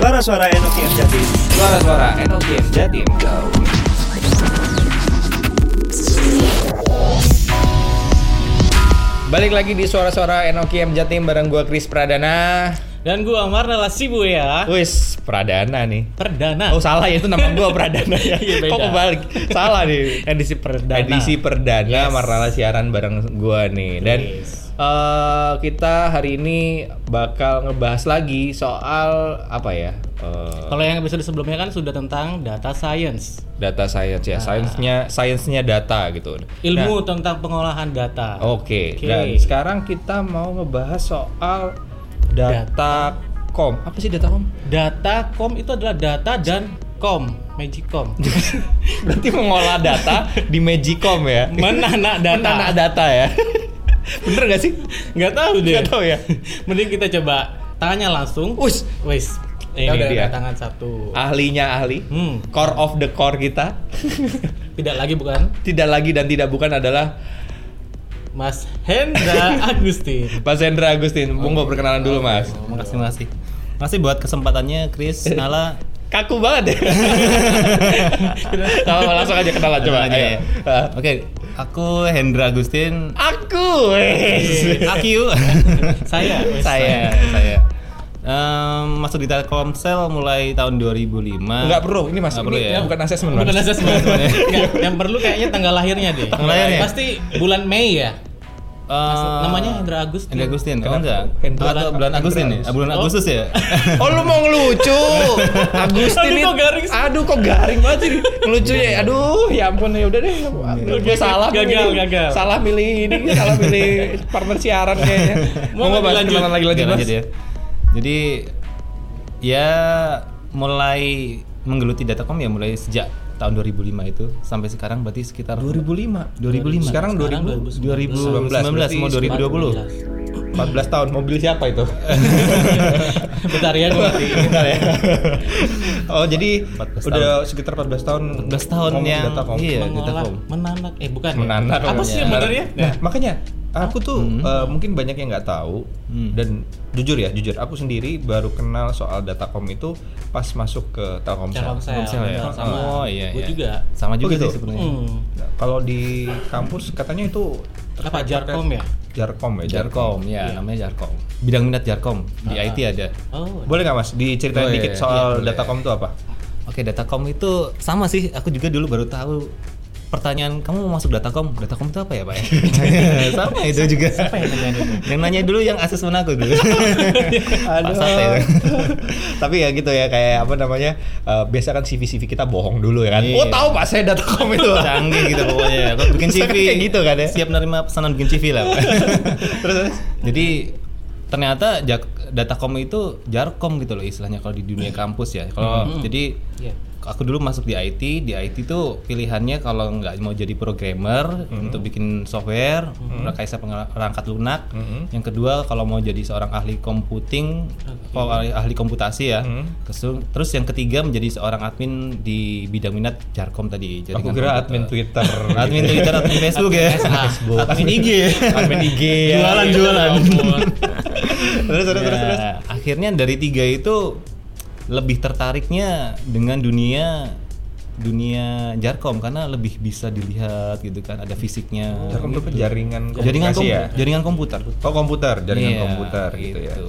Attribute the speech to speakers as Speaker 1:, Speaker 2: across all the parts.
Speaker 1: Suara-suara Enoki M Jatim.
Speaker 2: Suara-suara Enoki M Jatim. Balik lagi di suara-suara Enoki M Jatim bareng gua Kris Pradana.
Speaker 3: Dan gua Marnella Sibu ya.
Speaker 2: Wis, Pradana nih.
Speaker 3: Perdana.
Speaker 2: Oh salah ya itu nama gua Pradana ya.
Speaker 3: Iya, beda.
Speaker 2: Kok kebalik? Salah nih.
Speaker 3: Edisi perdana.
Speaker 2: Edisi perdana
Speaker 3: Yes.
Speaker 2: Marnala siaran bareng gua nih. Dan
Speaker 3: Yes.
Speaker 2: Eh, kita hari ini bakal ngebahas lagi soal apa ya? Eh,
Speaker 3: Kalau yang episode sebelumnya kan sudah tentang data science.
Speaker 2: data science ya, sainsnya sainsnya data gitu. Nah,
Speaker 3: Ilmu tentang pengolahan data.
Speaker 2: Oke,
Speaker 3: Oke.
Speaker 2: dan sekarang kita mau ngebahas soal data com. Apa sih data com?
Speaker 3: Data com itu adalah data dan com, magicom.
Speaker 2: Berarti mengolah data di Magicom ya.
Speaker 3: Menanak data.
Speaker 2: Menanak data ya. Bener gak sih?
Speaker 3: Nggak tahu deh.
Speaker 2: Nggak tahu ya.
Speaker 3: Mending kita coba tanya langsung.
Speaker 2: Us,
Speaker 3: Wis.
Speaker 2: Ya
Speaker 3: Ini
Speaker 2: udah dia.
Speaker 3: tangan satu.
Speaker 2: ahlinya ahli.
Speaker 3: Hmm.
Speaker 2: Core of the core kita.
Speaker 3: Tidak lagi bukan
Speaker 2: tidak lagi dan tidak bukan adalah
Speaker 3: Mas Hendra Agustin.
Speaker 2: Mas Hendra Agustin. Monggo perkenalan dulu, Mas.
Speaker 4: Oh, makasih makasih. Makasih buat kesempatannya Chris, Nala.
Speaker 2: Kaku banget ya. Kalau langsung aja kenalan coba.
Speaker 4: aja
Speaker 2: Ayo.
Speaker 4: ya.
Speaker 2: Ah.
Speaker 4: Oke, aku Hendra Agustin.
Speaker 2: Aku.
Speaker 4: Aku.
Speaker 3: Saya.
Speaker 2: Saya.
Speaker 4: saya. Em, masuk di Telkomsel mulai tahun 2005.
Speaker 2: Enggak perlu, ini Mas.
Speaker 4: Nggak perlu
Speaker 2: ini
Speaker 4: ya?
Speaker 2: bukan asesmen.
Speaker 3: Bukan asesmen. Yang perlu kayaknya tanggal lahirnya deh.
Speaker 4: Tanggal lahirnya?
Speaker 3: Pasti bulan Mei ya.
Speaker 4: Eh,
Speaker 3: Namanya Hendra Agustin.
Speaker 4: Hendra Agustin.
Speaker 2: Kenapa?
Speaker 4: enggak.
Speaker 2: Hendra-
Speaker 4: Atau bulan Agustin ya? Ah, bulan
Speaker 3: Oh.
Speaker 4: Agustus ya?
Speaker 2: Oh lu mau ngelucu Agustin
Speaker 3: Aduh, kok garing sih?
Speaker 2: Aduh kok garing banget sih Ngelucunya Aduh ya ampun ya udah deh Aduh, Gue salah
Speaker 3: Gagal,
Speaker 2: milih.
Speaker 3: gagal.
Speaker 2: Salah milih ini Salah milih partner siaran kayaknya
Speaker 3: Mau
Speaker 2: Mau
Speaker 3: nggak
Speaker 2: ngebahas
Speaker 3: lanjut?
Speaker 2: kenalan lagi lanjut
Speaker 4: Oke,
Speaker 2: mas
Speaker 4: lanjut ya. Jadi ya mulai menggeluti Datacom ya mulai sejak tahun 2005 itu sampai sekarang berarti sekitar
Speaker 2: 2005
Speaker 4: 2005.
Speaker 2: Sekarang
Speaker 3: Sekarang
Speaker 2: 2000
Speaker 4: 2019
Speaker 2: berarti
Speaker 4: mau
Speaker 2: 14
Speaker 4: 2020.
Speaker 2: tahun Mobil siapa itu?
Speaker 3: Bentar ya gue.
Speaker 2: Bentar ya. oh jadi
Speaker 4: 14
Speaker 2: udah sekitar 14 tahun
Speaker 4: 14 tahun yang
Speaker 2: Datacom.
Speaker 4: iya
Speaker 3: menanak. Eh bukan. ya?
Speaker 2: menanak
Speaker 3: Apa sih sebenarnya?
Speaker 2: Nah, makanya aku tuh eh, mungkin banyak yang nggak tahu
Speaker 4: Hmm.
Speaker 2: dan jujur ya, jujur aku sendiri baru kenal soal Datacom itu pas masuk ke Telkomsel.
Speaker 3: Telkomsel.
Speaker 4: Telkomsel ya.
Speaker 3: sama.
Speaker 4: Oh iya
Speaker 3: Gue
Speaker 4: iya.
Speaker 3: juga.
Speaker 4: Sama juga
Speaker 2: gitu?
Speaker 4: sih sebenarnya.
Speaker 3: Hmm.
Speaker 2: Nah, kalau di kampus katanya itu
Speaker 3: Apa Jarkom ya?
Speaker 2: Jarkom ya,
Speaker 4: Jarkom ya, namanya Jarkom. Bidang minat Jarkom di IT ada.
Speaker 3: Oh.
Speaker 2: Boleh nggak mas diceritain
Speaker 4: Oh, iya,
Speaker 2: dikit
Speaker 4: iya.
Speaker 2: soal
Speaker 4: Iya.
Speaker 2: Datacom itu apa?
Speaker 4: Oke, Datacom itu sama sih. Aku juga dulu baru tahu pertanyaan kamu mau masuk Datacom. Datacom itu apa ya, Pak? sama itu juga.
Speaker 3: Apa yang nanya itu?
Speaker 4: Yang nanya dulu yang asesmen aku dulu. Sate itu.
Speaker 2: Tapi ya gitu ya kayak apa namanya eh, biasa kan CV CV kita bohong dulu ya kan.
Speaker 4: Iya.
Speaker 2: Oh tahu pak saya Datacom itu.
Speaker 4: Canggih gitu pokoknya. Kalau bikin CV
Speaker 2: kayak gitu kan ya?
Speaker 4: Siap nerima pesanan bikin CV lah.
Speaker 2: Terus, terus
Speaker 4: Jadi ternyata Jak- Datacom itu Jarkom gitu loh istilahnya kalau di dunia kampus ya. Kalau
Speaker 2: Hmm.
Speaker 4: jadi
Speaker 3: Iya.
Speaker 4: Aku dulu masuk di IT, di IT tuh pilihannya kalau nggak mau jadi programmer
Speaker 2: Hmm.
Speaker 4: untuk bikin software, rekayasa pengal- perangkat lunak.
Speaker 2: Hmm.
Speaker 4: Yang kedua kalau mau jadi seorang ahli computing, oh, ahli, ahli komputasi ya.
Speaker 2: Hmm.
Speaker 4: Kesu- Terus yang ketiga menjadi seorang admin di bidang minat Jarkom tadi.
Speaker 2: aku
Speaker 4: jaringan
Speaker 2: kira admin Twitter.
Speaker 4: Admin Twitter, admin Facebook ya.
Speaker 2: Facebook.
Speaker 4: Admin IG.
Speaker 2: admin IG ya.
Speaker 4: Jualan, jualan.
Speaker 2: terus terus terus.
Speaker 4: Nah, akhirnya dari tiga itu lebih tertariknya dengan dunia dunia Jarkom karena lebih bisa dilihat gitu kan ada fisiknya
Speaker 2: Jarkom itu kan jaringan
Speaker 4: jaringan
Speaker 2: komunikasi
Speaker 4: kom-
Speaker 2: ya.
Speaker 4: jaringan komputer
Speaker 2: Oh komputer, jaringan
Speaker 4: Iya,
Speaker 2: komputer gitu, ya.
Speaker 4: gitu.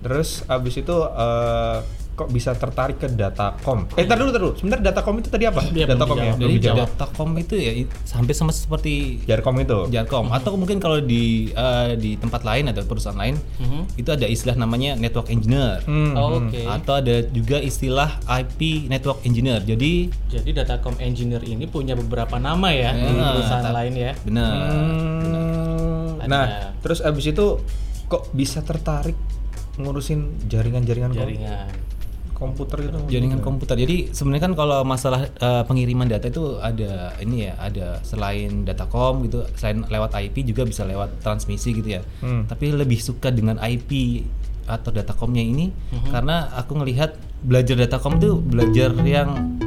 Speaker 2: Terus abis itu eh, kok bisa tertarik ke Datacom? Eh, tar dulu, tar dulu. Sebenarnya Datacom itu tadi apa?
Speaker 3: Dia belum
Speaker 2: Datacom ya,
Speaker 4: jadi. Datacom itu ya sampai sama seperti
Speaker 2: Jarkom itu.
Speaker 4: Jarkom atau mungkin kalau di eh, di tempat lain atau perusahaan lain
Speaker 3: Mhm.
Speaker 4: itu ada istilah namanya network engineer
Speaker 2: Hmm,
Speaker 3: Oh,
Speaker 2: hmm.
Speaker 3: Oke.
Speaker 4: atau ada juga istilah IP network engineer jadi
Speaker 3: Jadi Datacom Engineer ini punya beberapa nama ya di
Speaker 4: Ya,
Speaker 3: perusahaan
Speaker 4: tak-
Speaker 3: lain ya.
Speaker 4: benar
Speaker 2: Hmm,
Speaker 3: Ada.
Speaker 2: Nah, terus abis itu kok bisa tertarik ngurusin jaringan-jaringan kom-
Speaker 3: Jaringan.
Speaker 2: Komputer gitu?
Speaker 4: jaringan komputer. Jadi sebenarnya kan kalau masalah eh, pengiriman data itu ada ini ya, ada selain datacom gitu, selain lewat IP juga bisa lewat transmisi gitu ya.
Speaker 2: Hmm.
Speaker 4: Tapi lebih suka dengan IP atau datacomnya ini karena aku ngelihat belajar datacom itu belajar yang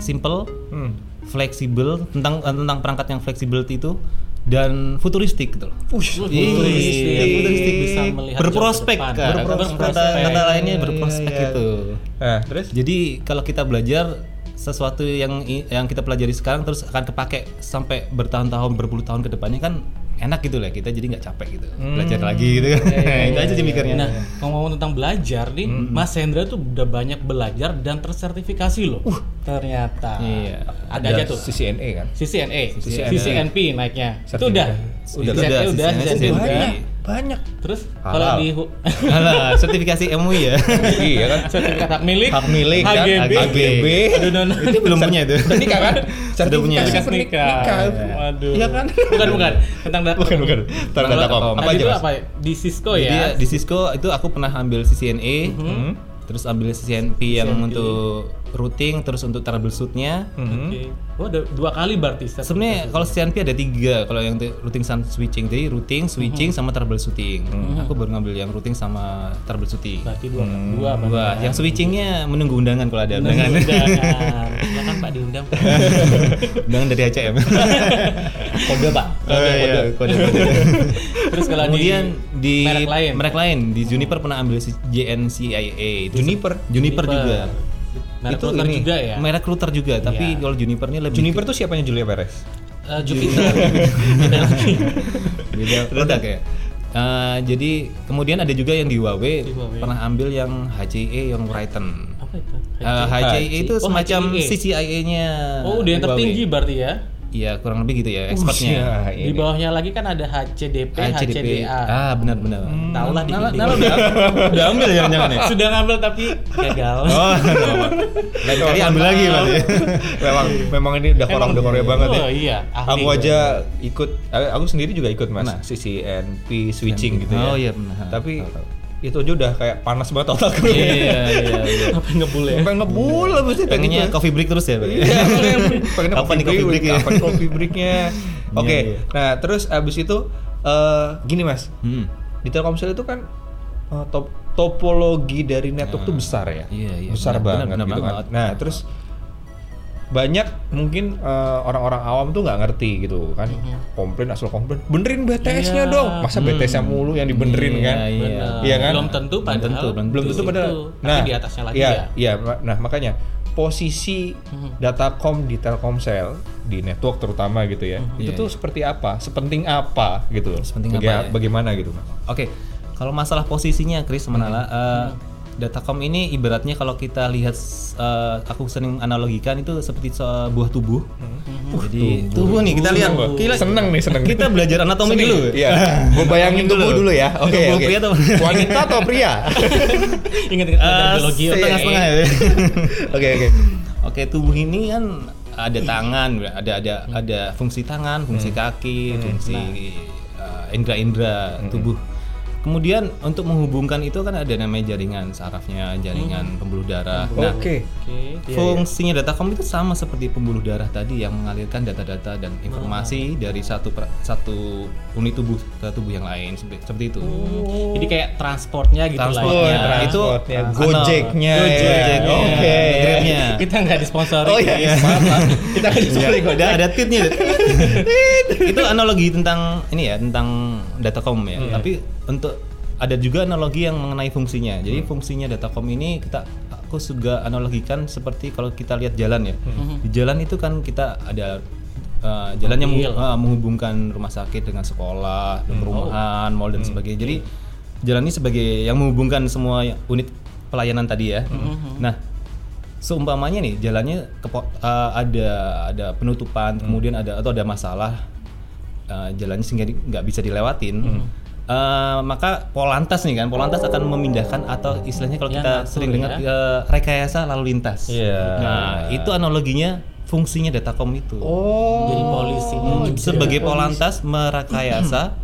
Speaker 4: simple,
Speaker 2: Hmm.
Speaker 4: fleksibel tentang tentang perangkat yang fleksibel itu dan futuristik gitu loh.
Speaker 3: Futuristik.
Speaker 4: Iya, futuristik
Speaker 3: Bisa melihat
Speaker 4: berprospek kan.
Speaker 3: Berprospek.
Speaker 4: Kata, kata lainnya
Speaker 2: Iya,
Speaker 4: berprospek
Speaker 2: iya, iya.
Speaker 4: itu.
Speaker 2: Nah, terus
Speaker 4: Jadi kalau kita belajar sesuatu yang yang kita pelajari sekarang terus akan kepake sampai bertahun-tahun berpuluh tahun ke depannya kan enak gitu lah kita jadi nggak capek gitu belajar lagi gitu kan itu aja sih mikirnya
Speaker 3: Nah, ngomong tentang belajar nih, Mas Hendra tuh udah banyak belajar dan tersertifikasi loh. Ternyata.
Speaker 4: Iya.
Speaker 3: Ada, aja tuh.
Speaker 2: CCNA kan?
Speaker 3: CCNA,
Speaker 2: CCNA.
Speaker 3: CCNP naiknya. Itu udah.
Speaker 2: Udah,
Speaker 4: udah, CCNA udah.
Speaker 2: Banyak.
Speaker 3: Terus kalau di
Speaker 4: Alah, sertifikasi MUI ya
Speaker 2: iya kan?
Speaker 3: sertifikat hak milik,
Speaker 2: Hak milik kan,
Speaker 3: HGB,
Speaker 2: HGB.
Speaker 3: Aduh, no, no.
Speaker 4: itu belum punya itu
Speaker 2: nikah kan?
Speaker 4: Sudah punya.
Speaker 2: Sertifikasi
Speaker 3: Sertifikat nikah. Waduh.
Speaker 2: Iya kan?
Speaker 3: Bukan bukan. Tentang data.
Speaker 2: Bukan, bukan. Tentang.
Speaker 3: Nah,
Speaker 2: Apa aja,
Speaker 3: apa? Di Cisco ya.
Speaker 4: di Cisco itu aku pernah ambil CCNA
Speaker 2: Hmm.
Speaker 4: Terus ambil CCNP yang
Speaker 3: CCNP.
Speaker 4: untuk routing terus untuk troubleshootnya
Speaker 2: Hmm.
Speaker 3: Oke. Oh, ada dua kali berarti.
Speaker 4: Sebenarnya kalau CCNP ada tiga kalau yang routing sama switching jadi routing switching sama troubleshooting aku baru ngambil yang routing sama troubleshooting
Speaker 3: berarti dua dua Bang.
Speaker 4: Wah, yang switchingnya menunggu undangan kalau ada undangan.
Speaker 3: Undangan. Silakan Pak diundang. Pak.
Speaker 4: undangan dari HCM.
Speaker 2: Kode pak.
Speaker 4: Oh, iya, kode kode.
Speaker 3: Terus kalau
Speaker 4: Kemudian di,
Speaker 3: merek lain.
Speaker 4: merek lain di Juniper pernah ambil si JNCIA itu.
Speaker 2: Juniper?
Speaker 4: Juniper juga.
Speaker 3: Merek
Speaker 2: Itu
Speaker 3: router
Speaker 2: ini.
Speaker 3: juga ya.
Speaker 4: Merek router juga, tapi
Speaker 3: Iya.
Speaker 4: kalau Juniper ini lebih
Speaker 2: Juniper tuh siapanya Julia Perez?
Speaker 3: Eh, Jupiter. Beda
Speaker 4: produk ya. Eh, jadi kemudian ada juga yang di Huawei,
Speaker 3: Di Huawei.
Speaker 4: pernah ambil yang HCE yang Brighton.
Speaker 3: Apa itu?
Speaker 4: Eh, HCE itu
Speaker 3: Oh,
Speaker 4: semacam
Speaker 3: HCE.
Speaker 4: CCIA-nya.
Speaker 3: Oh, udah yang tertinggi berarti ya.
Speaker 4: Iya, kurang lebih gitu ya expertnya.
Speaker 2: Iya,
Speaker 3: Di
Speaker 2: ini.
Speaker 3: bawahnya lagi kan ada HCDP,
Speaker 4: HCDP.
Speaker 3: HCDA.
Speaker 4: Ah, benar-benar.
Speaker 3: Tahu lah
Speaker 4: Nala,
Speaker 3: dikit-dikit.
Speaker 4: Nala udah, udah ambil jangan-jangan ya?
Speaker 3: Sudah ngambil tapi gagal.
Speaker 4: Oh. Lain kali ambil lagi berarti.
Speaker 2: memang memang ini udah korang udah Korea banget ya.
Speaker 3: Oh iya, ahli
Speaker 2: Aku aja ikut, aku sendiri juga ikut mas,
Speaker 4: Mana?
Speaker 2: CCNP switching gitu ya.
Speaker 4: Oh, iya, benar.
Speaker 2: Tapi. Itu aja udah kayak panas banget otakku.
Speaker 4: Iya, iya, iya.
Speaker 3: Apa yang ngebul ya?
Speaker 2: Sampai ngebul abis itu
Speaker 4: Pengennya
Speaker 2: gitu.
Speaker 4: coffee break terus ya, Pak?
Speaker 2: Iya, pengen
Speaker 4: Kapan nih coffee break ya?
Speaker 2: Kapan coffee breaknya? Oke,
Speaker 4: Iya, iya.
Speaker 2: nah terus abis itu eh, gini mas,
Speaker 4: Hmm.
Speaker 2: di Telkomsel itu kan eh, top, topologi dari network tuh besar ya,
Speaker 4: Iya, iya,
Speaker 2: besar
Speaker 4: benar,
Speaker 2: banget
Speaker 4: benar,
Speaker 2: gitu
Speaker 4: benar
Speaker 2: kan.
Speaker 4: banget.
Speaker 2: Nah terus banyak mungkin eh, orang-orang awam tuh nggak ngerti gitu kan, komplain asal komplain, benerin BTS-nya
Speaker 3: Iya.
Speaker 2: dong, masa BTS-nya mulu yang dibenerin
Speaker 4: Iya,
Speaker 2: kan?
Speaker 4: iya.
Speaker 2: Iya kan?
Speaker 3: Belum tentu
Speaker 4: Belum
Speaker 3: padahal.
Speaker 4: tentu, belum
Speaker 2: belum tentu padahal.
Speaker 3: Tapi di atasnya lagi
Speaker 2: iya,
Speaker 3: ya.
Speaker 2: Iya, ma- nah makanya posisi
Speaker 3: Mhm.
Speaker 2: Datacom di Telkomsel di network terutama gitu ya. Itu
Speaker 4: Iya,
Speaker 2: tuh
Speaker 4: iya.
Speaker 2: seperti apa? Sepenting apa gitu.
Speaker 4: Sepenting
Speaker 2: Baga-
Speaker 4: apa ya?
Speaker 2: Bagaimana gitu.
Speaker 4: Oke, kalau masalah posisinya, Chris Menala, eh, Datacom ini ibaratnya kalau kita lihat, eh, aku sering analogikan itu seperti sebuah tubuh. Jadi tubuh, nih kita lihat,
Speaker 2: Tubuh.
Speaker 4: kita
Speaker 2: Seneng nih, seneng.
Speaker 4: Kita belajar anatomi
Speaker 2: Seneng.
Speaker 4: dulu.
Speaker 2: Iya. Gue bayangin tubuh dulu ya. Oke,
Speaker 4: Tubuh
Speaker 2: oke.
Speaker 4: pria atau-
Speaker 2: Wanita atau pria?
Speaker 3: Belajar
Speaker 4: Eh,
Speaker 3: biologi ya,
Speaker 4: setengah-setengah ya.
Speaker 2: Oke, oke.
Speaker 4: Oke, tubuh ini kan ada tangan, ada ada ada fungsi tangan, fungsi
Speaker 2: Hmm.
Speaker 4: kaki, fungsi uh, indera-indera tubuh. Kemudian untuk menghubungkan itu kan ada namanya jaringan sarafnya, jaringan pembuluh darah. Nah,
Speaker 2: Oke.
Speaker 3: Oke.
Speaker 2: Iya,
Speaker 4: fungsinya datacom itu sama seperti pembuluh darah tadi yang mengalirkan data-data dan informasi dari satu per- satu unit tubuh ke tubuh yang lain seperti, seperti itu.
Speaker 3: Jadi kayak transportnya gitu
Speaker 4: Transport.
Speaker 2: Oh,
Speaker 3: lah. ya.
Speaker 4: Nah, itu-
Speaker 2: transportnya,
Speaker 4: Ano-
Speaker 2: Gojeknya. ya.
Speaker 4: Gojeknya,
Speaker 2: Oke.
Speaker 4: Grabnya.
Speaker 3: Kita nggak disponsori.
Speaker 2: Oh iya, iya. maaf, maaf. Kita kan
Speaker 4: Ya, ada ada titnya. itu analogi tentang ini ya tentang datacom ya. Tapi untuk ada juga analogi yang mengenai fungsinya. Jadi fungsinya datacom ini kita aku juga analogikan seperti kalau kita lihat jalan ya. Di jalan itu kan kita ada uh, jalan yang uh, menghubungkan rumah sakit dengan sekolah, dan perumahan, mall dan sebagainya. Jadi jalan ini sebagai yang menghubungkan semua unit pelayanan tadi ya. Nah, seumpamanya nih jalannya kepo- uh, ada ada penutupan kemudian ada atau ada masalah uh, jalannya sehingga di- nggak bisa dilewatin uh, maka polantas nih kan polantas akan memindahkan atau istilahnya kalau
Speaker 3: Ya,
Speaker 4: kita
Speaker 3: ngatur
Speaker 4: sering dengar
Speaker 3: ya.
Speaker 4: uh, rekayasa lalu lintas
Speaker 2: Iya.
Speaker 4: nah itu analoginya fungsinya datacom itu
Speaker 2: Oh.
Speaker 3: Jadi polisinya juga.
Speaker 4: sebagai polantas merekayasa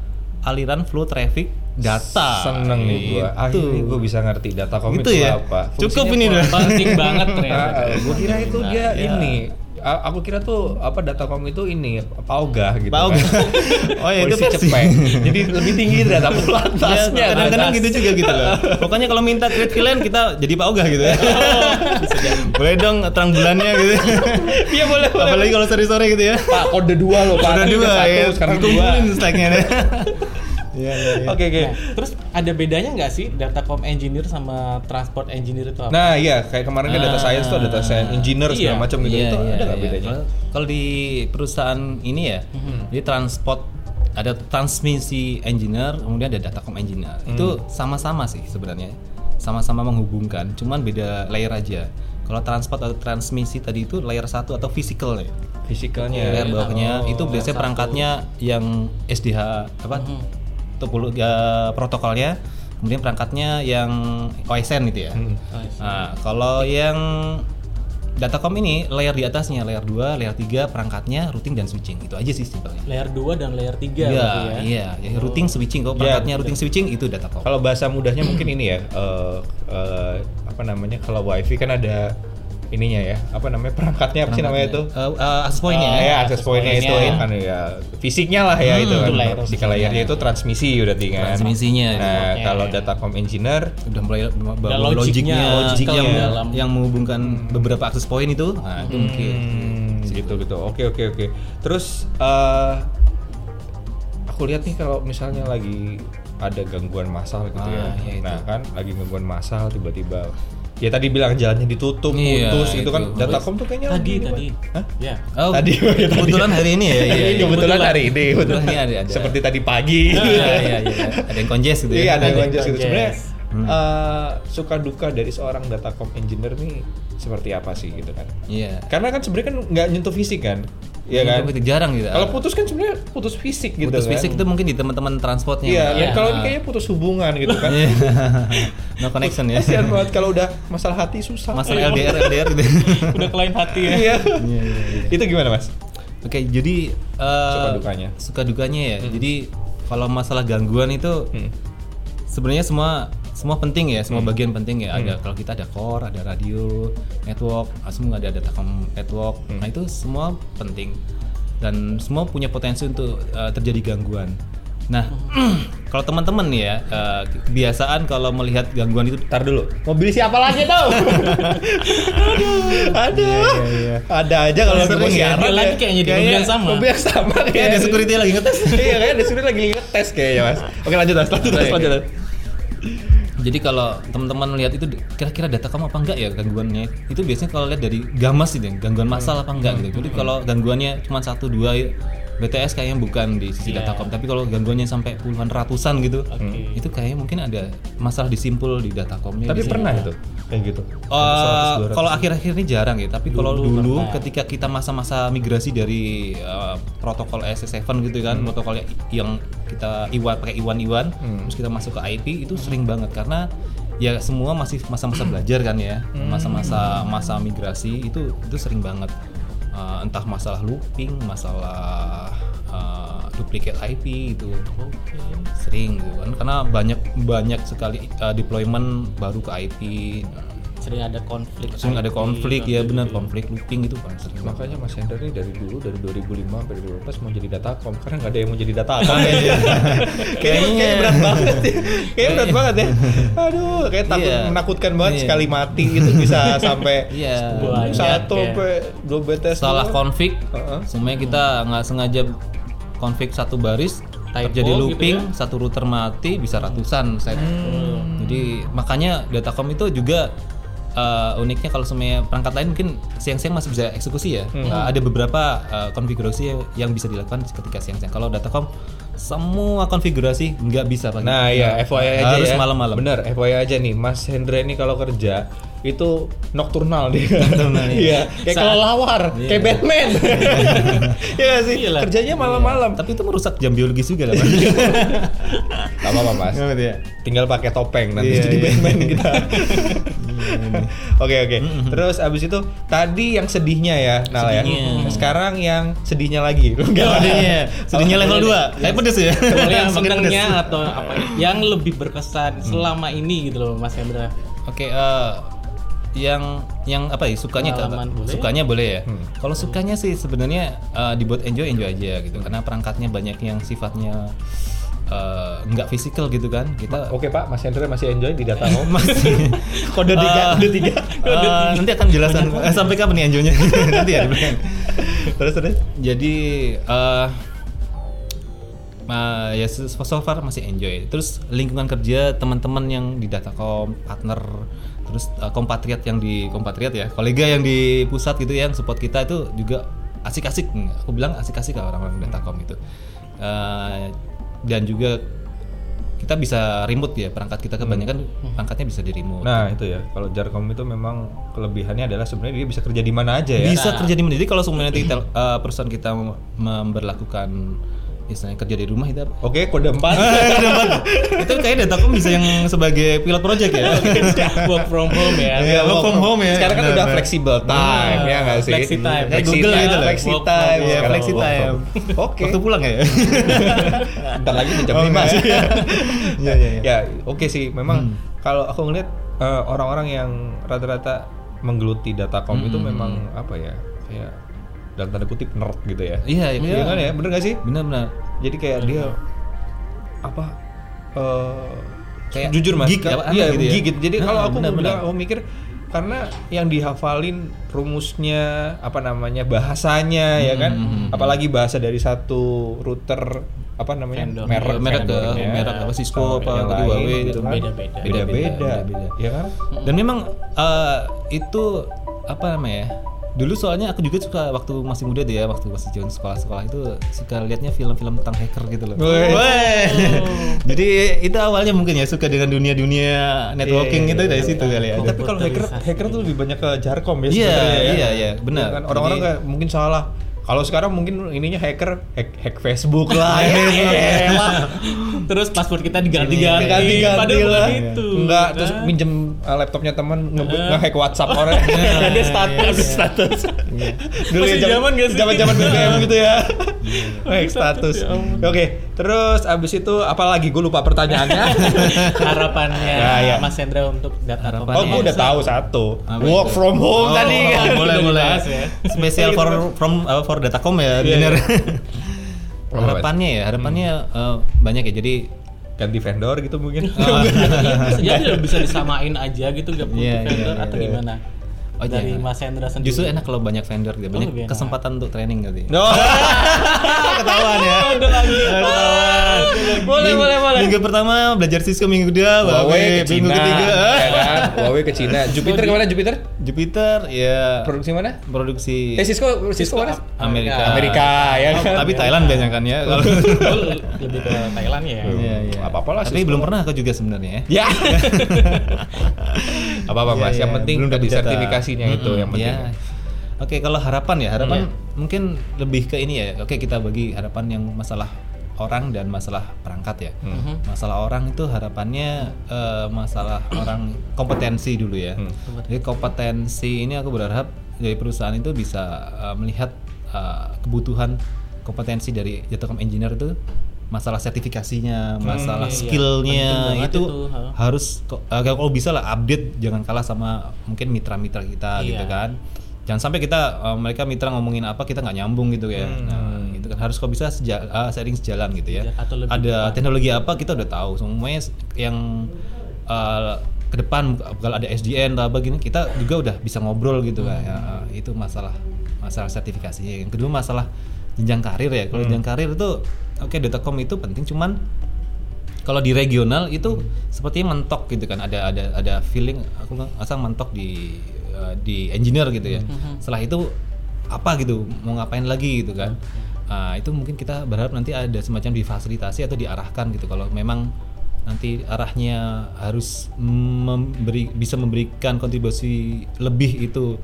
Speaker 4: aliran flow traffic data
Speaker 2: Seneng nih gua.
Speaker 4: Itu.
Speaker 2: Akhirnya gua bisa ngerti Datacom
Speaker 4: Gitu
Speaker 2: itu
Speaker 4: ya?
Speaker 2: apa.
Speaker 4: Cukup
Speaker 2: Fungsinya
Speaker 4: ini
Speaker 2: apa?
Speaker 4: udah.
Speaker 3: Penting banget ternyata.
Speaker 2: Ah, gua kira itu dia
Speaker 4: Nah, ya.
Speaker 2: ini aku kira tuh apa Datacom itu ini Pauga gitu.
Speaker 4: Pauga.
Speaker 2: kan.
Speaker 4: Oh ya itu versi.
Speaker 2: cepek. Jadi lebih tinggi Datacom atasnya.
Speaker 4: Ya, kadang-kadang gitu juga gitu loh. Pokoknya kalau minta create villain kita jadi Pak Ogah gitu ya. boleh dong terang bulannya gitu.
Speaker 2: Iya boleh boleh.
Speaker 4: Apalagi kalau sore-sore gitu ya.
Speaker 2: Pak kode dua loh Pak. Tadi
Speaker 4: dua ya.
Speaker 2: sekarang dua.
Speaker 4: Deh. Iya, iya, iya.
Speaker 2: Oke oke.
Speaker 3: Nah, terus ada bedanya nggak sih datacom engineer sama transport engineer itu apa?
Speaker 2: Nah iya kayak kemarin kan data
Speaker 4: Ah.
Speaker 2: science tuh ada data science engineer segala
Speaker 3: Iya.
Speaker 2: macam gitu.
Speaker 4: Iya,
Speaker 2: itu
Speaker 4: iya,
Speaker 2: ada nggak
Speaker 4: iya.
Speaker 2: bedanya?
Speaker 4: Kalau- Kalau di perusahaan ini ya,
Speaker 2: Mhm.
Speaker 4: di transport ada transmisi engineer, kemudian ada datacom engineer.
Speaker 2: Hmm.
Speaker 4: Itu sama-sama sih sebenarnya, sama-sama menghubungkan, cuman beda layer aja. Kalau transport atau transmisi tadi itu layer satu atau physical ya.
Speaker 2: Fisikalnya.
Speaker 4: Layer bawahnya
Speaker 3: Oh,
Speaker 4: itu biasanya perangkatnya yang SDH apa?
Speaker 3: Mhm.
Speaker 4: topologi ya, protokolnya, kemudian perangkatnya yang OSN gitu ya.
Speaker 2: Hmm.
Speaker 3: Oh.
Speaker 4: Nah, kalau yang Datacom ini layer di atasnya, layer 2, layer 3 perangkatnya routing dan switching. Itu aja sih simpelnya.
Speaker 3: Layer 2 dan layer 3
Speaker 4: Iya,
Speaker 3: berarti ya.
Speaker 4: iya, ya, routing switching kok
Speaker 2: Iya,
Speaker 4: perangkatnya routing switching itu Datacom.
Speaker 2: Kalau bahasa mudahnya mungkin ini ya, eh, eh, apa namanya? Kalau wifi kan ada ininya ya, apa namanya perangkatnya apa sih namanya itu?
Speaker 4: Eh, eh, akses point-nya
Speaker 2: Ah,
Speaker 4: ya.
Speaker 2: ya, akses pointnya itu kan ya fisiknya lah ya
Speaker 4: Hmm,
Speaker 2: itu kan.
Speaker 3: itu layer
Speaker 2: Di
Speaker 3: fisiknya.
Speaker 2: layarnya itu transmisi berarti kan.
Speaker 4: Transmisinya,
Speaker 2: Nah, kalau datacom engineer
Speaker 4: Udah mulai bawa
Speaker 3: logiknya,
Speaker 4: logiknya,
Speaker 3: logik
Speaker 4: yang
Speaker 3: yang dalam.
Speaker 4: yang menghubungkan beberapa akses point itu. Nah, itu mungkin.
Speaker 2: Hmm, gitu gitu. Oke oke oke. Terus eh aku lihat nih kalau misalnya lagi ada gangguan massal gitu ya.
Speaker 4: Ah, iya itu.
Speaker 2: Nah kan lagi gangguan massal tiba-tiba ya tadi bilang jalannya ditutup,
Speaker 4: Iya,
Speaker 2: putus gitu kan.
Speaker 4: itu.
Speaker 2: Datacom tuh kayaknya
Speaker 3: Tadi
Speaker 2: lagi
Speaker 3: tadi.
Speaker 2: Hah?
Speaker 3: Ya.
Speaker 4: Oh,
Speaker 2: Tadi,
Speaker 4: kebetulan hari ini ya. Iya,
Speaker 2: Iya,
Speaker 4: iya.
Speaker 2: kebetulan
Speaker 3: kebetulan.
Speaker 2: hari ini,
Speaker 4: Kebetulan ini ada- ada.
Speaker 2: Seperti tadi pagi.
Speaker 4: Iya, iya, iya. Ada yang conges gitu ya.
Speaker 2: Iya, ada yang konjes gitu.
Speaker 3: konjes.
Speaker 2: Sebenarnya
Speaker 4: Hmm.
Speaker 2: eh, suka duka dari seorang datacom engineer nih seperti apa sih gitu kan?
Speaker 4: Iya.
Speaker 2: Karena kan sebenarnya kan nggak nyentuh fisik kan, Iya kan?
Speaker 4: Itu jarang gitu.
Speaker 2: Kalau putus kan sebenarnya putus fisik gitu
Speaker 4: putus
Speaker 2: kan.
Speaker 4: fisik itu mungkin di teman-teman transportnya.
Speaker 2: Iya,
Speaker 3: Iya.
Speaker 2: dan kalau ini kayaknya putus hubungan gitu kan.
Speaker 4: Iya. no connection ya.
Speaker 2: Kasihan banget kalau udah masalah hati susah.
Speaker 4: Masalah LDR LDR gitu.
Speaker 3: Udah ke lain hati ya.
Speaker 2: Iya.
Speaker 4: Iya, iya, iya.
Speaker 2: Itu gimana, Mas?
Speaker 4: Oke, jadi eh,
Speaker 2: Suka dukanya.
Speaker 4: Suka dukanya ya. Jadi kalau masalah gangguan itu
Speaker 2: Hmm.
Speaker 4: sebenarnya semua semua penting ya, semua bagian penting ya. Ada kalau kita ada core, ada radio, network, ah, semua ada datacom network.
Speaker 2: Hmm.
Speaker 4: Nah, itu semua penting. Dan semua punya potensi untuk eh, terjadi gangguan. Nah, kalau teman-teman ya, eh, kebiasaan kalau melihat gangguan itu
Speaker 2: Ntar dulu. Mobil siapa lagi tuh? Aduh.
Speaker 4: Iya, iya.
Speaker 2: Ada aja kalau
Speaker 4: Sering ya.
Speaker 3: lagi kayaknya di mobil yang sama.
Speaker 2: Mobil yang sama
Speaker 4: Kayak ada security lagi ngetes.
Speaker 2: iya, kayak ada security lagi ngetes kayaknya, Mas. Oke, lanjut, Mas. Lanjut, Mas.
Speaker 4: Oke,
Speaker 2: Lanjut.
Speaker 4: Jadi kalau teman-teman lihat itu kira-kira data kamu apa enggak ya gangguannya? Itu biasanya kalau lihat dari gamas gitu, gangguan massal apa enggak gitu. Jadi kalau gangguannya cuma satu dua BTS kayaknya bukan di sisi
Speaker 3: Iya.
Speaker 4: datacom, tapi kalau gangguannya sampai puluhan ratusan gitu,
Speaker 3: Oke.
Speaker 4: itu kayaknya mungkin ada masalah di simpul di datacomnya.
Speaker 2: Tapi
Speaker 4: Di
Speaker 2: pernah itu kayak gitu.
Speaker 4: Eh, kalau akhir-akhir ini jarang ya, tapi kalau
Speaker 3: Dulu
Speaker 4: dulu ketika kita masa-masa migrasi dari eh, protokol SS7 gitu kan, protokol yang kita iwan pakai iwan-iwan,
Speaker 2: Hmm.
Speaker 4: terus kita masuk ke IP itu sering banget karena ya semua masih masa-masa belajar kan ya, masa-masa masa migrasi itu itu sering banget. Eh, entah masalah looping, masalah eh, duplicate IP itu
Speaker 3: Oke.
Speaker 4: sering gitu kan karena banyak banyak sekali eh, deployment baru ke IP
Speaker 3: Sering ada konflik.
Speaker 4: sering ada
Speaker 3: IP,
Speaker 4: konflik ya
Speaker 3: konflik
Speaker 4: benar
Speaker 3: gitu.
Speaker 4: konflik looping itu kan sering banget.
Speaker 2: Makanya Mas Hendra ini dari dulu dari 2005 sampai 2012 mau jadi datacom karena nggak ada yang mau jadi datacom.
Speaker 4: Iya.
Speaker 2: kayaknya,
Speaker 4: Kayaknya-
Speaker 2: kayaknya berat banget ya. Kayaknya berat banget ya. Aduh, kayak takut
Speaker 4: Iya.
Speaker 2: menakutkan banget
Speaker 4: Iya.
Speaker 2: sekali mati itu bisa sampai
Speaker 4: Iya.
Speaker 2: Satu sampai dua BTS.
Speaker 4: salah
Speaker 2: Heeh.
Speaker 4: semuanya kita nggak sengaja konfig satu baris
Speaker 3: Typo
Speaker 4: terjadi
Speaker 3: gitu
Speaker 4: looping
Speaker 3: ya?
Speaker 4: satu router mati bisa ratusan set
Speaker 2: Hmm.
Speaker 4: jadi makanya datacom itu juga uh, uniknya kalau semuanya perangkat lain mungkin siang-siang masih bisa eksekusi ya
Speaker 2: Hmm.
Speaker 4: Uh, ada beberapa uh, konfigurasi yang bisa dilakukan ketika siang-siang kalau datacom semua konfigurasi nggak bisa pagi
Speaker 2: Nah ya FYI aja
Speaker 4: harus
Speaker 2: ya.
Speaker 4: malam-malam
Speaker 2: Bener FYI aja nih Mas Hendra ini kalau kerja itu nocturnal dia.
Speaker 4: Nocturnal, iya.
Speaker 2: Iya, kayak
Speaker 3: Saat-
Speaker 2: kelelawar,
Speaker 4: Iya.
Speaker 2: kayak Batman. Iya sih?
Speaker 3: Iyalah.
Speaker 2: Kerjanya malam-malam.
Speaker 4: tapi itu merusak jam biologis juga lah.
Speaker 2: Gak apa-apa Mas.
Speaker 4: Ya?
Speaker 2: Tinggal pakai topeng nanti
Speaker 4: Iya,
Speaker 2: jadi
Speaker 4: iya.
Speaker 2: Batman kita. Oke oke. Terus abis itu tadi yang sedihnya ya, Nal ya.
Speaker 4: Sedihnya.
Speaker 2: Sekarang yang sedihnya lagi. Enggak ada.
Speaker 4: Sedihnya, sedihnya level 2 Kayak pedes ya
Speaker 3: yang senengnya atau apa yang lebih berkesan selama ini gitu loh Mas Hendra.
Speaker 4: Oke, eh, yang yang apa ya sukanya
Speaker 3: Pengalaman boleh.
Speaker 4: sukanya boleh ya.
Speaker 2: Hmm.
Speaker 4: Kalau sukanya sih sebenarnya eh, dibuat enjoy enjoy aja gitu karena perangkatnya banyak yang sifatnya eh, nggak fisikal gitu kan. Kita
Speaker 2: Oke Pak, Mas Hendra masih enjoy di data home.
Speaker 4: masih
Speaker 2: Kode tiga,
Speaker 4: Eh,
Speaker 2: kode tiga.
Speaker 4: eh, nanti akan jelaskan eh, sampai kapan nih enjoynya nanti ya
Speaker 2: terus terus.
Speaker 4: Jadi eh eh, ya so so far masih enjoy. Terus lingkungan kerja teman-teman yang di Datacom, partner, terus eh, kompatriat yang di kompatriat ya, kolega yang di pusat gitu yang support kita itu juga asik-asik. Aku bilang asik-asik lah orang-orang Datacom itu. Eh, dan juga kita bisa remote ya perangkat kita kebanyakan perangkatnya bisa di remote.
Speaker 2: Nah itu ya, kalau Jarkom itu memang kelebihannya adalah sebenarnya dia bisa kerja di mana aja ya.
Speaker 4: bisa kerja di mana. Jadi kalau semuanya nanti tel- eh, perusahaan kita mem- memberlakukan istilahnya kerja di rumah itu apa?
Speaker 2: Oke, kode 4.
Speaker 4: itu kayak Datacom bisa yang sebagai pilot project ya.
Speaker 3: work from home ya.
Speaker 4: Iya, work from home ya.
Speaker 2: Sekarang kan udah flexible time ya nggak sih?
Speaker 3: Flexi time.
Speaker 4: Kayak Google gitu loh.
Speaker 2: Flexi time, sekarang
Speaker 4: flexi time.
Speaker 2: Oke.
Speaker 4: Waktu pulang ya.
Speaker 2: Bentar lagi jam
Speaker 4: Oh,
Speaker 2: 5
Speaker 4: enggak.
Speaker 2: sih.
Speaker 4: Iya, iya, iya.
Speaker 2: Ya, oke sih. Memang
Speaker 4: Hmm.
Speaker 2: kalau aku ngeliat eh, orang-orang yang rata-rata menggeluti datacom itu
Speaker 4: Hmm.
Speaker 2: memang apa ya? Kayak dalam tanda kutip nerd gitu ya.
Speaker 4: Iya, iya.
Speaker 2: Iya kan ya? Bener gak sih?
Speaker 4: Benar-benar.
Speaker 2: Jadi kayak dia apa eh
Speaker 4: Kayak
Speaker 2: jujur mas ka-
Speaker 4: apa,
Speaker 2: iya
Speaker 4: gitu ya?
Speaker 2: gitu. jadi
Speaker 4: Nah,
Speaker 2: kalau aku
Speaker 4: benar,
Speaker 2: bilang
Speaker 4: benar.
Speaker 2: aku mikir karena yang dihafalin rumusnya apa namanya bahasanya ya kan
Speaker 4: Hmm, hmm, hmm.
Speaker 2: apalagi bahasa dari satu router apa namanya
Speaker 3: Vendor.
Speaker 2: merek
Speaker 4: merek ke
Speaker 2: vendornya,
Speaker 4: merek apa Cisco apa
Speaker 2: lain
Speaker 4: Huawei
Speaker 2: gitu
Speaker 4: gitu
Speaker 2: kan.
Speaker 3: Beda-beda.
Speaker 2: beda-beda
Speaker 4: Beda-beda.
Speaker 2: ya kan
Speaker 4: Dan memang eh, itu apa namanya? Dulu soalnya aku juga suka waktu masih muda deh ya, waktu masih jalan sekolah-sekolah itu suka liatnya film-film tentang hacker gitu loh.
Speaker 2: Weh.
Speaker 4: Weh. Jadi itu awalnya mungkin ya suka dengan dunia-dunia networking
Speaker 2: Iya,
Speaker 4: itu
Speaker 2: iya,
Speaker 4: dari
Speaker 2: iya.
Speaker 4: situ kali ya.
Speaker 2: tapi kalau hacker hacker tuh lebih banyak ke jarkom ya
Speaker 4: Iya,
Speaker 2: sebenarnya ya.
Speaker 4: iya, iya, benar.
Speaker 2: kan orang-orang
Speaker 4: Jadi-
Speaker 2: kayak mungkin salah kalau sekarang mungkin ininya hacker hack, hack Facebook lah
Speaker 4: Hack
Speaker 2: ya,
Speaker 4: Facebook.
Speaker 2: elah.
Speaker 3: Terus password kita diganti-ganti.
Speaker 2: ganti-ganti
Speaker 3: Padahal
Speaker 2: lah
Speaker 3: bukan itu.
Speaker 2: enggak terus minjem uh, laptopnya temen nge nge-hack WhatsApp orang dia status status dulu
Speaker 3: Masih
Speaker 2: ya
Speaker 3: zaman nggak sih?
Speaker 2: zaman zaman BBM gitu ya hack
Speaker 3: Status,
Speaker 2: status
Speaker 3: ya
Speaker 2: oke terus abis itu apa lagi gue lupa pertanyaannya
Speaker 3: harapannya
Speaker 2: Ya, ya.
Speaker 3: Mas Hendra untuk data
Speaker 4: Harapan-
Speaker 2: oh gue udah tahu satu
Speaker 4: Apa
Speaker 2: work
Speaker 4: itu?
Speaker 2: from home
Speaker 4: Oh,
Speaker 2: tadi kan
Speaker 4: boleh boleh.
Speaker 3: ya.
Speaker 4: Spesial for from apa, for Datacom ya,
Speaker 2: Iya,
Speaker 4: bener.
Speaker 2: iya.
Speaker 4: harapannya ya, harapannya eh, banyak ya. Jadi
Speaker 2: ganti vendor gitu mungkin
Speaker 3: Iya, bisa jadi bisa disamain aja gitu nggak butuh
Speaker 4: iya,
Speaker 3: vendor
Speaker 4: iya,
Speaker 3: atau
Speaker 2: iya.
Speaker 3: gimana?
Speaker 4: Oh,
Speaker 3: Dari
Speaker 4: jangan.
Speaker 3: Mas Hendra sendiri.
Speaker 4: justru enak kalau banyak vendor gitu, banyak
Speaker 3: enak.
Speaker 4: kesempatan untuk training gitu.
Speaker 2: no
Speaker 4: Ketahuan ya.
Speaker 3: Lagi.
Speaker 4: Ketahuan.
Speaker 3: Boleh,
Speaker 4: Minggu-
Speaker 3: boleh, boleh.
Speaker 4: Minggu pertama belajar Cisco, minggu kedua
Speaker 2: Huawei ke
Speaker 4: minggu
Speaker 2: Cina
Speaker 4: ketiga
Speaker 2: ya kan Huawei ke Cina Jupiter ke mana Jupiter
Speaker 4: Jupiter ya
Speaker 2: produksi mana
Speaker 4: produksi
Speaker 2: eh Cisco Cisco mana
Speaker 4: Amerika.
Speaker 2: Amerika ya kan
Speaker 4: Tapi Thailand banyak kan ya kalau
Speaker 3: Oh, lebih ke Thailand ya.
Speaker 4: Iya, iya.
Speaker 2: Apa-apa lah,
Speaker 4: Tapi belum pernah aku juga sebenarnya ya.
Speaker 2: Apa apa mas?
Speaker 4: Iya,
Speaker 2: yang
Speaker 4: iya.
Speaker 2: penting
Speaker 4: Belum
Speaker 2: udah
Speaker 4: dapet
Speaker 2: di
Speaker 4: data.
Speaker 2: sertifikasinya itu
Speaker 4: Mm-mm,
Speaker 2: yang penting.
Speaker 4: iya. Oke, kalau harapan ya, harapan
Speaker 2: Iya.
Speaker 4: mungkin lebih ke ini ya. Oke, kita bagi harapan yang masalah orang dan masalah perangkat ya.
Speaker 2: Hmm.
Speaker 4: Masalah orang itu harapannya eh, masalah orang kompetensi dulu ya.
Speaker 2: Hmm.
Speaker 4: Jadi kompetensi ini aku berharap dari perusahaan itu bisa eh, melihat eh, kebutuhan kompetensi dari Jatacom engineer itu masalah sertifikasinya, masalah
Speaker 3: iya, iya.
Speaker 4: skillnya
Speaker 3: banget
Speaker 4: itu
Speaker 3: itu, ha.
Speaker 4: harus eh, kalau bisa lah update jangan kalah sama mungkin mitra-mitra kita
Speaker 3: Iya.
Speaker 4: gitu kan jangan sampai kita eh, mereka mitra ngomongin apa kita nggak nyambung gitu ya
Speaker 2: Hmm.
Speaker 4: nah itu kan harus kalau bisa seja, eh, sharing sejalan gitu ya
Speaker 3: Atau lebih
Speaker 4: ada
Speaker 3: depan.
Speaker 4: teknologi apa kita udah tahu semuanya yang eh, ke depan kalau ada SDN atau apa gini kita juga udah bisa ngobrol gitu kan ya, eh, itu masalah masalah sertifikasinya yang kedua masalah jenjang karir ya kalau jenjang karir itu oke Datacom itu penting cuman kalau di regional itu sepertinya mentok gitu kan. Ada ada ada feeling aku asal mentok di uh, di engineer gitu ya. Setelah itu apa gitu mau ngapain lagi gitu kan. Ah, itu mungkin kita berharap nanti ada semacam difasilitasi atau diarahkan gitu. Kalau memang nanti arahnya harus memberi bisa memberikan kontribusi lebih itu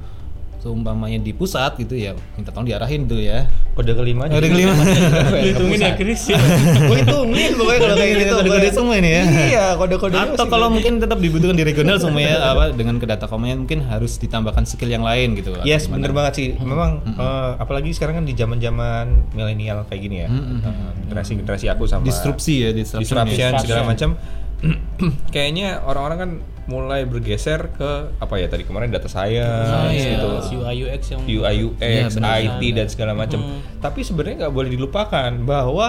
Speaker 4: seumpamanya di pusat gitu ya minta tolong diarahin tuh ya
Speaker 2: Kode kelima.
Speaker 4: Kode kelima.
Speaker 3: Hitungin ya Chris ya.
Speaker 2: Gue hitungin pokoknya kalau kayak gitu.
Speaker 4: Kode-kode
Speaker 2: Gua-
Speaker 4: semua ini ya.
Speaker 2: Iya kode-kode.
Speaker 4: atau kalau mungkin tetap dibutuhkan di regional semuanya apa dengan ke data komanya mungkin harus ditambahkan skill yang lain gitu
Speaker 2: Yes,
Speaker 4: Gimana?
Speaker 2: bener banget sih. Memang eh, apalagi sekarang kan di zaman-zaman milenial kayak gini ya.
Speaker 4: Mm-mm.
Speaker 2: Eh, Generasi-generasi aku sama
Speaker 4: disrupsi ya disruption,
Speaker 2: disruption
Speaker 4: ya.
Speaker 2: segala macam kayaknya orang-orang kan mulai bergeser ke apa ya tadi kemarin data science
Speaker 3: Ah, iya.
Speaker 2: gitu.
Speaker 3: UI UX yang
Speaker 2: UI
Speaker 4: Iya,
Speaker 2: UX,
Speaker 4: benar.
Speaker 2: IT dan segala macam.
Speaker 3: Hmm.
Speaker 2: Tapi sebenarnya nggak boleh dilupakan bahwa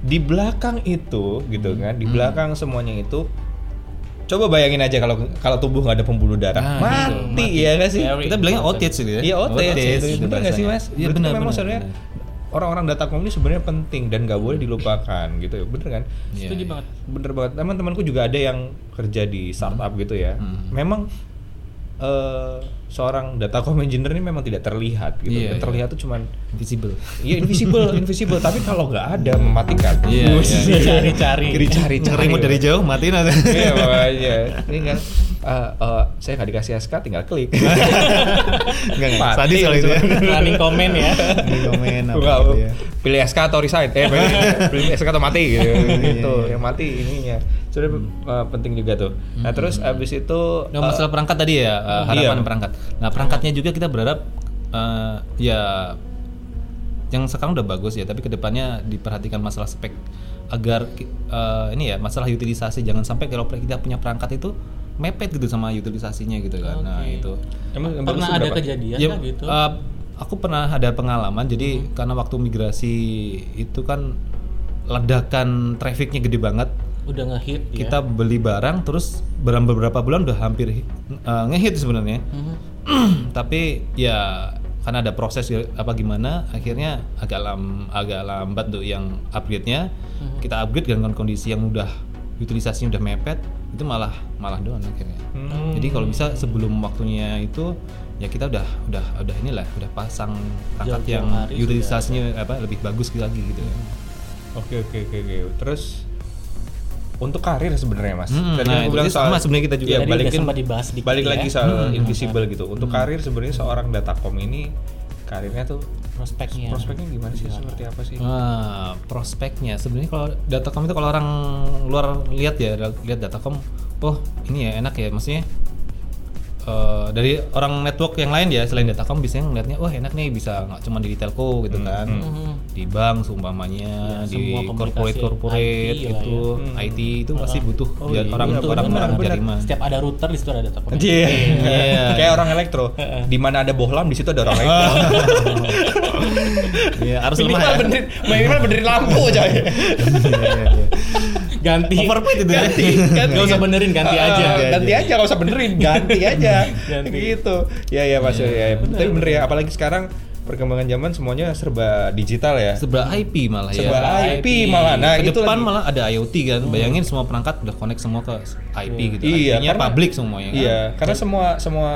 Speaker 2: di belakang itu gitu kan,
Speaker 3: Hmm.
Speaker 2: di belakang semuanya itu coba bayangin aja kalau kalau tubuh nggak ada pembuluh darah,
Speaker 4: Nah,
Speaker 2: mati,
Speaker 3: gitu.
Speaker 2: ya nggak sih?
Speaker 3: Very
Speaker 4: Kita bilangnya outage gitu ya.
Speaker 2: Iya
Speaker 4: itu
Speaker 2: nggak sih mas?
Speaker 4: Iya
Speaker 2: Berarti
Speaker 4: benar
Speaker 2: memang
Speaker 4: benar,
Speaker 2: sebenarnya
Speaker 4: benar.
Speaker 2: orang-orang datacom ini sebenarnya penting dan nggak boleh dilupakan gitu ya, bener kan?
Speaker 4: Iya,
Speaker 3: Setuju
Speaker 4: iya.
Speaker 3: banget.
Speaker 2: Bener banget. Teman-temanku juga ada yang kerja di startup gitu ya.
Speaker 4: Hmm.
Speaker 2: Memang eh, seorang datacom engineer ini memang tidak terlihat gitu.
Speaker 4: Iya,
Speaker 2: Yang
Speaker 4: iya.
Speaker 2: terlihat tuh cuman
Speaker 4: Invisible.
Speaker 2: Iya invisible, invisible. Tapi kalau nggak ada mematikan.
Speaker 4: Iya,
Speaker 2: Wih,
Speaker 4: iya.
Speaker 3: Dicari-cari.
Speaker 2: Dicari-cari.
Speaker 4: Remote dari jauh matiin aja.
Speaker 2: Iya makanya. Ini kan eh, eh, saya nggak dikasih SK, tinggal klik.
Speaker 4: Enggak enggak.
Speaker 2: Mati
Speaker 4: Sadis kalau itu ya.
Speaker 3: Running comment ya.
Speaker 4: Di komen apa gitu ya.
Speaker 2: pilih SK atau resign. Eh, pilih, pilih SK atau mati gitu. gitu. Yang mati ininya. Sebenarnya eh, penting juga tuh. Nah, terus abis itu
Speaker 4: Nah, masalah perangkat tadi ya, uh, harapan
Speaker 2: Iya.
Speaker 4: perangkat. Nah, perangkatnya juga kita berharap uh, ya yang sekarang udah bagus ya, tapi ke depannya diperhatikan masalah spek agar uh, ini ya masalah utilisasi jangan sampai kalau kita punya perangkat itu mepet gitu sama utilisasinya gitu kan. Nah,
Speaker 3: Oke.
Speaker 4: itu.
Speaker 2: emang
Speaker 3: Pernah ada
Speaker 2: berapa?
Speaker 3: kejadian
Speaker 4: Ya,
Speaker 3: kah gitu?
Speaker 4: uh, aku pernah ada pengalaman jadi karena waktu migrasi itu kan ledakan trafficnya gede banget
Speaker 3: Udah ngehit ya.
Speaker 4: kita beli barang terus dalam beberapa bulan udah hampir uh, ngehit sebenarnya
Speaker 3: Mhm.
Speaker 4: tapi ya karena ada proses ya, apa gimana akhirnya agak lam agak lambat tuh yang upgrade-nya kita upgrade dengan kondisi yang udah utilisasinya udah mepet itu malah malah down akhirnya
Speaker 2: Hmm.
Speaker 4: jadi kalau bisa sebelum waktunya itu ya kita udah udah udah inilah udah pasang perangkat yang
Speaker 3: sudah
Speaker 4: utilisasinya apa lebih bagus lagi gitu.
Speaker 2: Oke oke oke oke. Terus untuk karir sebenarnya mas.
Speaker 4: Hmm,
Speaker 2: Tadi
Speaker 4: nah,
Speaker 2: bilang
Speaker 4: sama sebenarnya kita juga.
Speaker 3: Udah
Speaker 2: balikin
Speaker 3: sempat dibahas dikit
Speaker 2: balik
Speaker 3: ya.
Speaker 2: lagi soal
Speaker 4: Hmm.
Speaker 2: invisible gitu. Untuk karir sebenarnya seorang datacom ini karirnya tuh
Speaker 3: prospeknya.
Speaker 2: prospeknya gimana sih? Seperti apa sih?
Speaker 4: Wah, prospeknya sebenarnya kalau datacom itu kalau orang luar lihat ya lihat datacom, oh ini ya enak ya, maksudnya eh, dari orang network yang lain ya selain datacom biasanya ngeliatnya wah enak nih bisa nggak cuma di telco gitu kan,
Speaker 3: Mhm.
Speaker 4: di bank seumpamanya,
Speaker 3: Ya,
Speaker 4: di corporate corporate
Speaker 3: IT lah
Speaker 4: itu
Speaker 2: ya.
Speaker 4: IT itu pasti butuh
Speaker 3: Oh,
Speaker 4: biar
Speaker 3: iya,
Speaker 4: orang
Speaker 3: betul,
Speaker 4: orang
Speaker 3: benar,
Speaker 4: orang
Speaker 2: benar.
Speaker 4: jaringan.
Speaker 3: Setiap ada router di situ ada data komen.
Speaker 2: Iya.
Speaker 4: Iya.
Speaker 2: Kayak orang elektro. Di mana ada bohlam di situ ada orang elektro.
Speaker 4: Iya harus lemah ya.
Speaker 2: benerin, minimal benerin lampu coy.
Speaker 3: Ganti.
Speaker 4: Overpaid itu
Speaker 2: ganti, ganti.
Speaker 3: Nggak usah benerin, ganti
Speaker 2: Ah,
Speaker 3: aja.
Speaker 2: ganti aja, nggak usah benerin, ganti aja.
Speaker 3: Ganti.
Speaker 2: Gitu. Ya ya mas, ya, ya. Tapi bener ya, apalagi sekarang perkembangan zaman semuanya serba digital ya.
Speaker 4: Serba IP malah ya.
Speaker 2: Serba
Speaker 3: Serba
Speaker 2: IP,
Speaker 3: IP.
Speaker 2: malah. Nah,
Speaker 4: ke
Speaker 2: itu
Speaker 4: depan
Speaker 2: lagi.
Speaker 4: malah ada IoT kan. Bayangin semua perangkat udah connect semua ke IP gitu.
Speaker 2: Iya,
Speaker 4: IP-nya
Speaker 2: karena-
Speaker 4: public semuanya kan.
Speaker 2: Iya, karena semua semua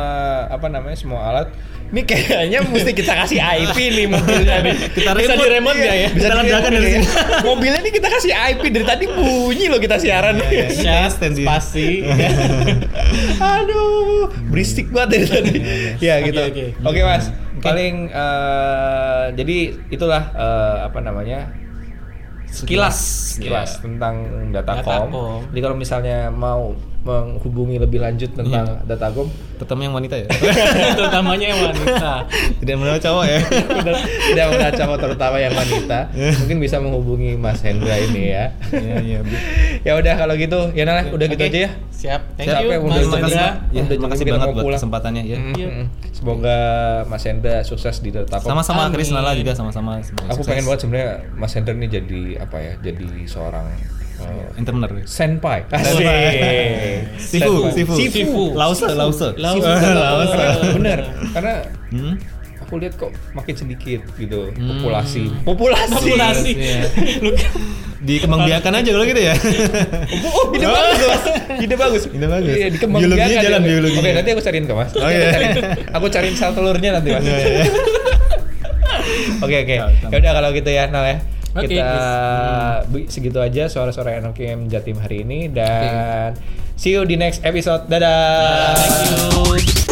Speaker 2: apa namanya semua alat ini kayaknya mesti kita kasih IP nih mobilnya nih.
Speaker 4: Kita
Speaker 3: Bisa
Speaker 4: remote.
Speaker 3: di remote nggak ya?
Speaker 2: Bisa
Speaker 4: Kita
Speaker 2: di
Speaker 4: ledakan
Speaker 2: remote
Speaker 4: dari
Speaker 2: ya.
Speaker 4: sini.
Speaker 2: Mobilnya nih kita kasih IP dari tadi bunyi loh kita siaran.
Speaker 4: Iya, iya. Extend sih.
Speaker 3: spasi.
Speaker 2: Aduh, berisik banget dari tadi. ya
Speaker 3: Oke,
Speaker 2: gitu.
Speaker 3: oke.
Speaker 2: Mas, paling eh, jadi itulah eh, apa namanya sekilas sekilas
Speaker 4: Iya.
Speaker 2: tentang datacom.
Speaker 3: Datacom.
Speaker 2: Jadi kalau misalnya mau menghubungi lebih lanjut tentang
Speaker 4: Iya.
Speaker 2: datacom,
Speaker 4: Terutama yang wanita ya.
Speaker 3: Terutamanya yang wanita.
Speaker 4: Tidak mengenal cowok ya.
Speaker 2: tidak menacam terutama yang wanita, mungkin bisa menghubungi Mas Hendra ini ya.
Speaker 4: Iya, iya. Bu.
Speaker 2: ya udah kalau gitu, ya Nala, udah gitu
Speaker 3: Oke.
Speaker 2: aja ya.
Speaker 3: Siap. Thank
Speaker 2: Siap
Speaker 3: you,
Speaker 2: ya,
Speaker 3: Mas
Speaker 2: udah
Speaker 4: Terima kasih.
Speaker 3: Hendra.
Speaker 4: Ya,
Speaker 2: Udah
Speaker 4: terima kasih banget
Speaker 2: mau
Speaker 4: buat
Speaker 2: pulang.
Speaker 4: kesempatannya ya.
Speaker 2: Mm,
Speaker 3: Iya.
Speaker 2: mm. Semoga Mas Hendra sukses di Datacom.
Speaker 4: Sama-sama. Chris Nala juga sama-sama.
Speaker 2: Aku
Speaker 4: sukses.
Speaker 2: pengen banget sebenarnya Mas Hendra ini jadi apa ya? Jadi seorang
Speaker 4: entrepreneur.
Speaker 2: senpai.
Speaker 4: Senpai. Sifu, sifu.
Speaker 3: Sifu.
Speaker 4: Lause, lause.
Speaker 3: Lause.
Speaker 2: Bener, karena
Speaker 4: Hmm?
Speaker 2: aku lihat kok makin sedikit gitu
Speaker 4: Hmm.
Speaker 2: populasi. Populasi.
Speaker 3: Populasi.
Speaker 4: Iya.
Speaker 3: Lu kan-
Speaker 4: Dikembangbiakan aja kalau gitu ya.
Speaker 2: Oh, ide bagus, Mas. Ide bagus.
Speaker 4: Ide bagus.
Speaker 2: Iya, dikembangbiakan.
Speaker 4: Biologinya jalan,
Speaker 2: ya.
Speaker 4: biologinya.
Speaker 2: Oke, nanti aku cariin ke Mas.
Speaker 4: Oh, iya.
Speaker 2: aku cariin. Aku cariin sel telurnya nanti, Mas.
Speaker 4: Iya, iya.
Speaker 2: Oke oke. Ya udah kalau gitu ya Nal ya.
Speaker 3: Oke,
Speaker 2: Kita bi- segitu aja suara-suara NOKM Jatim hari ini dan see you di next episode. Dadah.
Speaker 3: Thank you.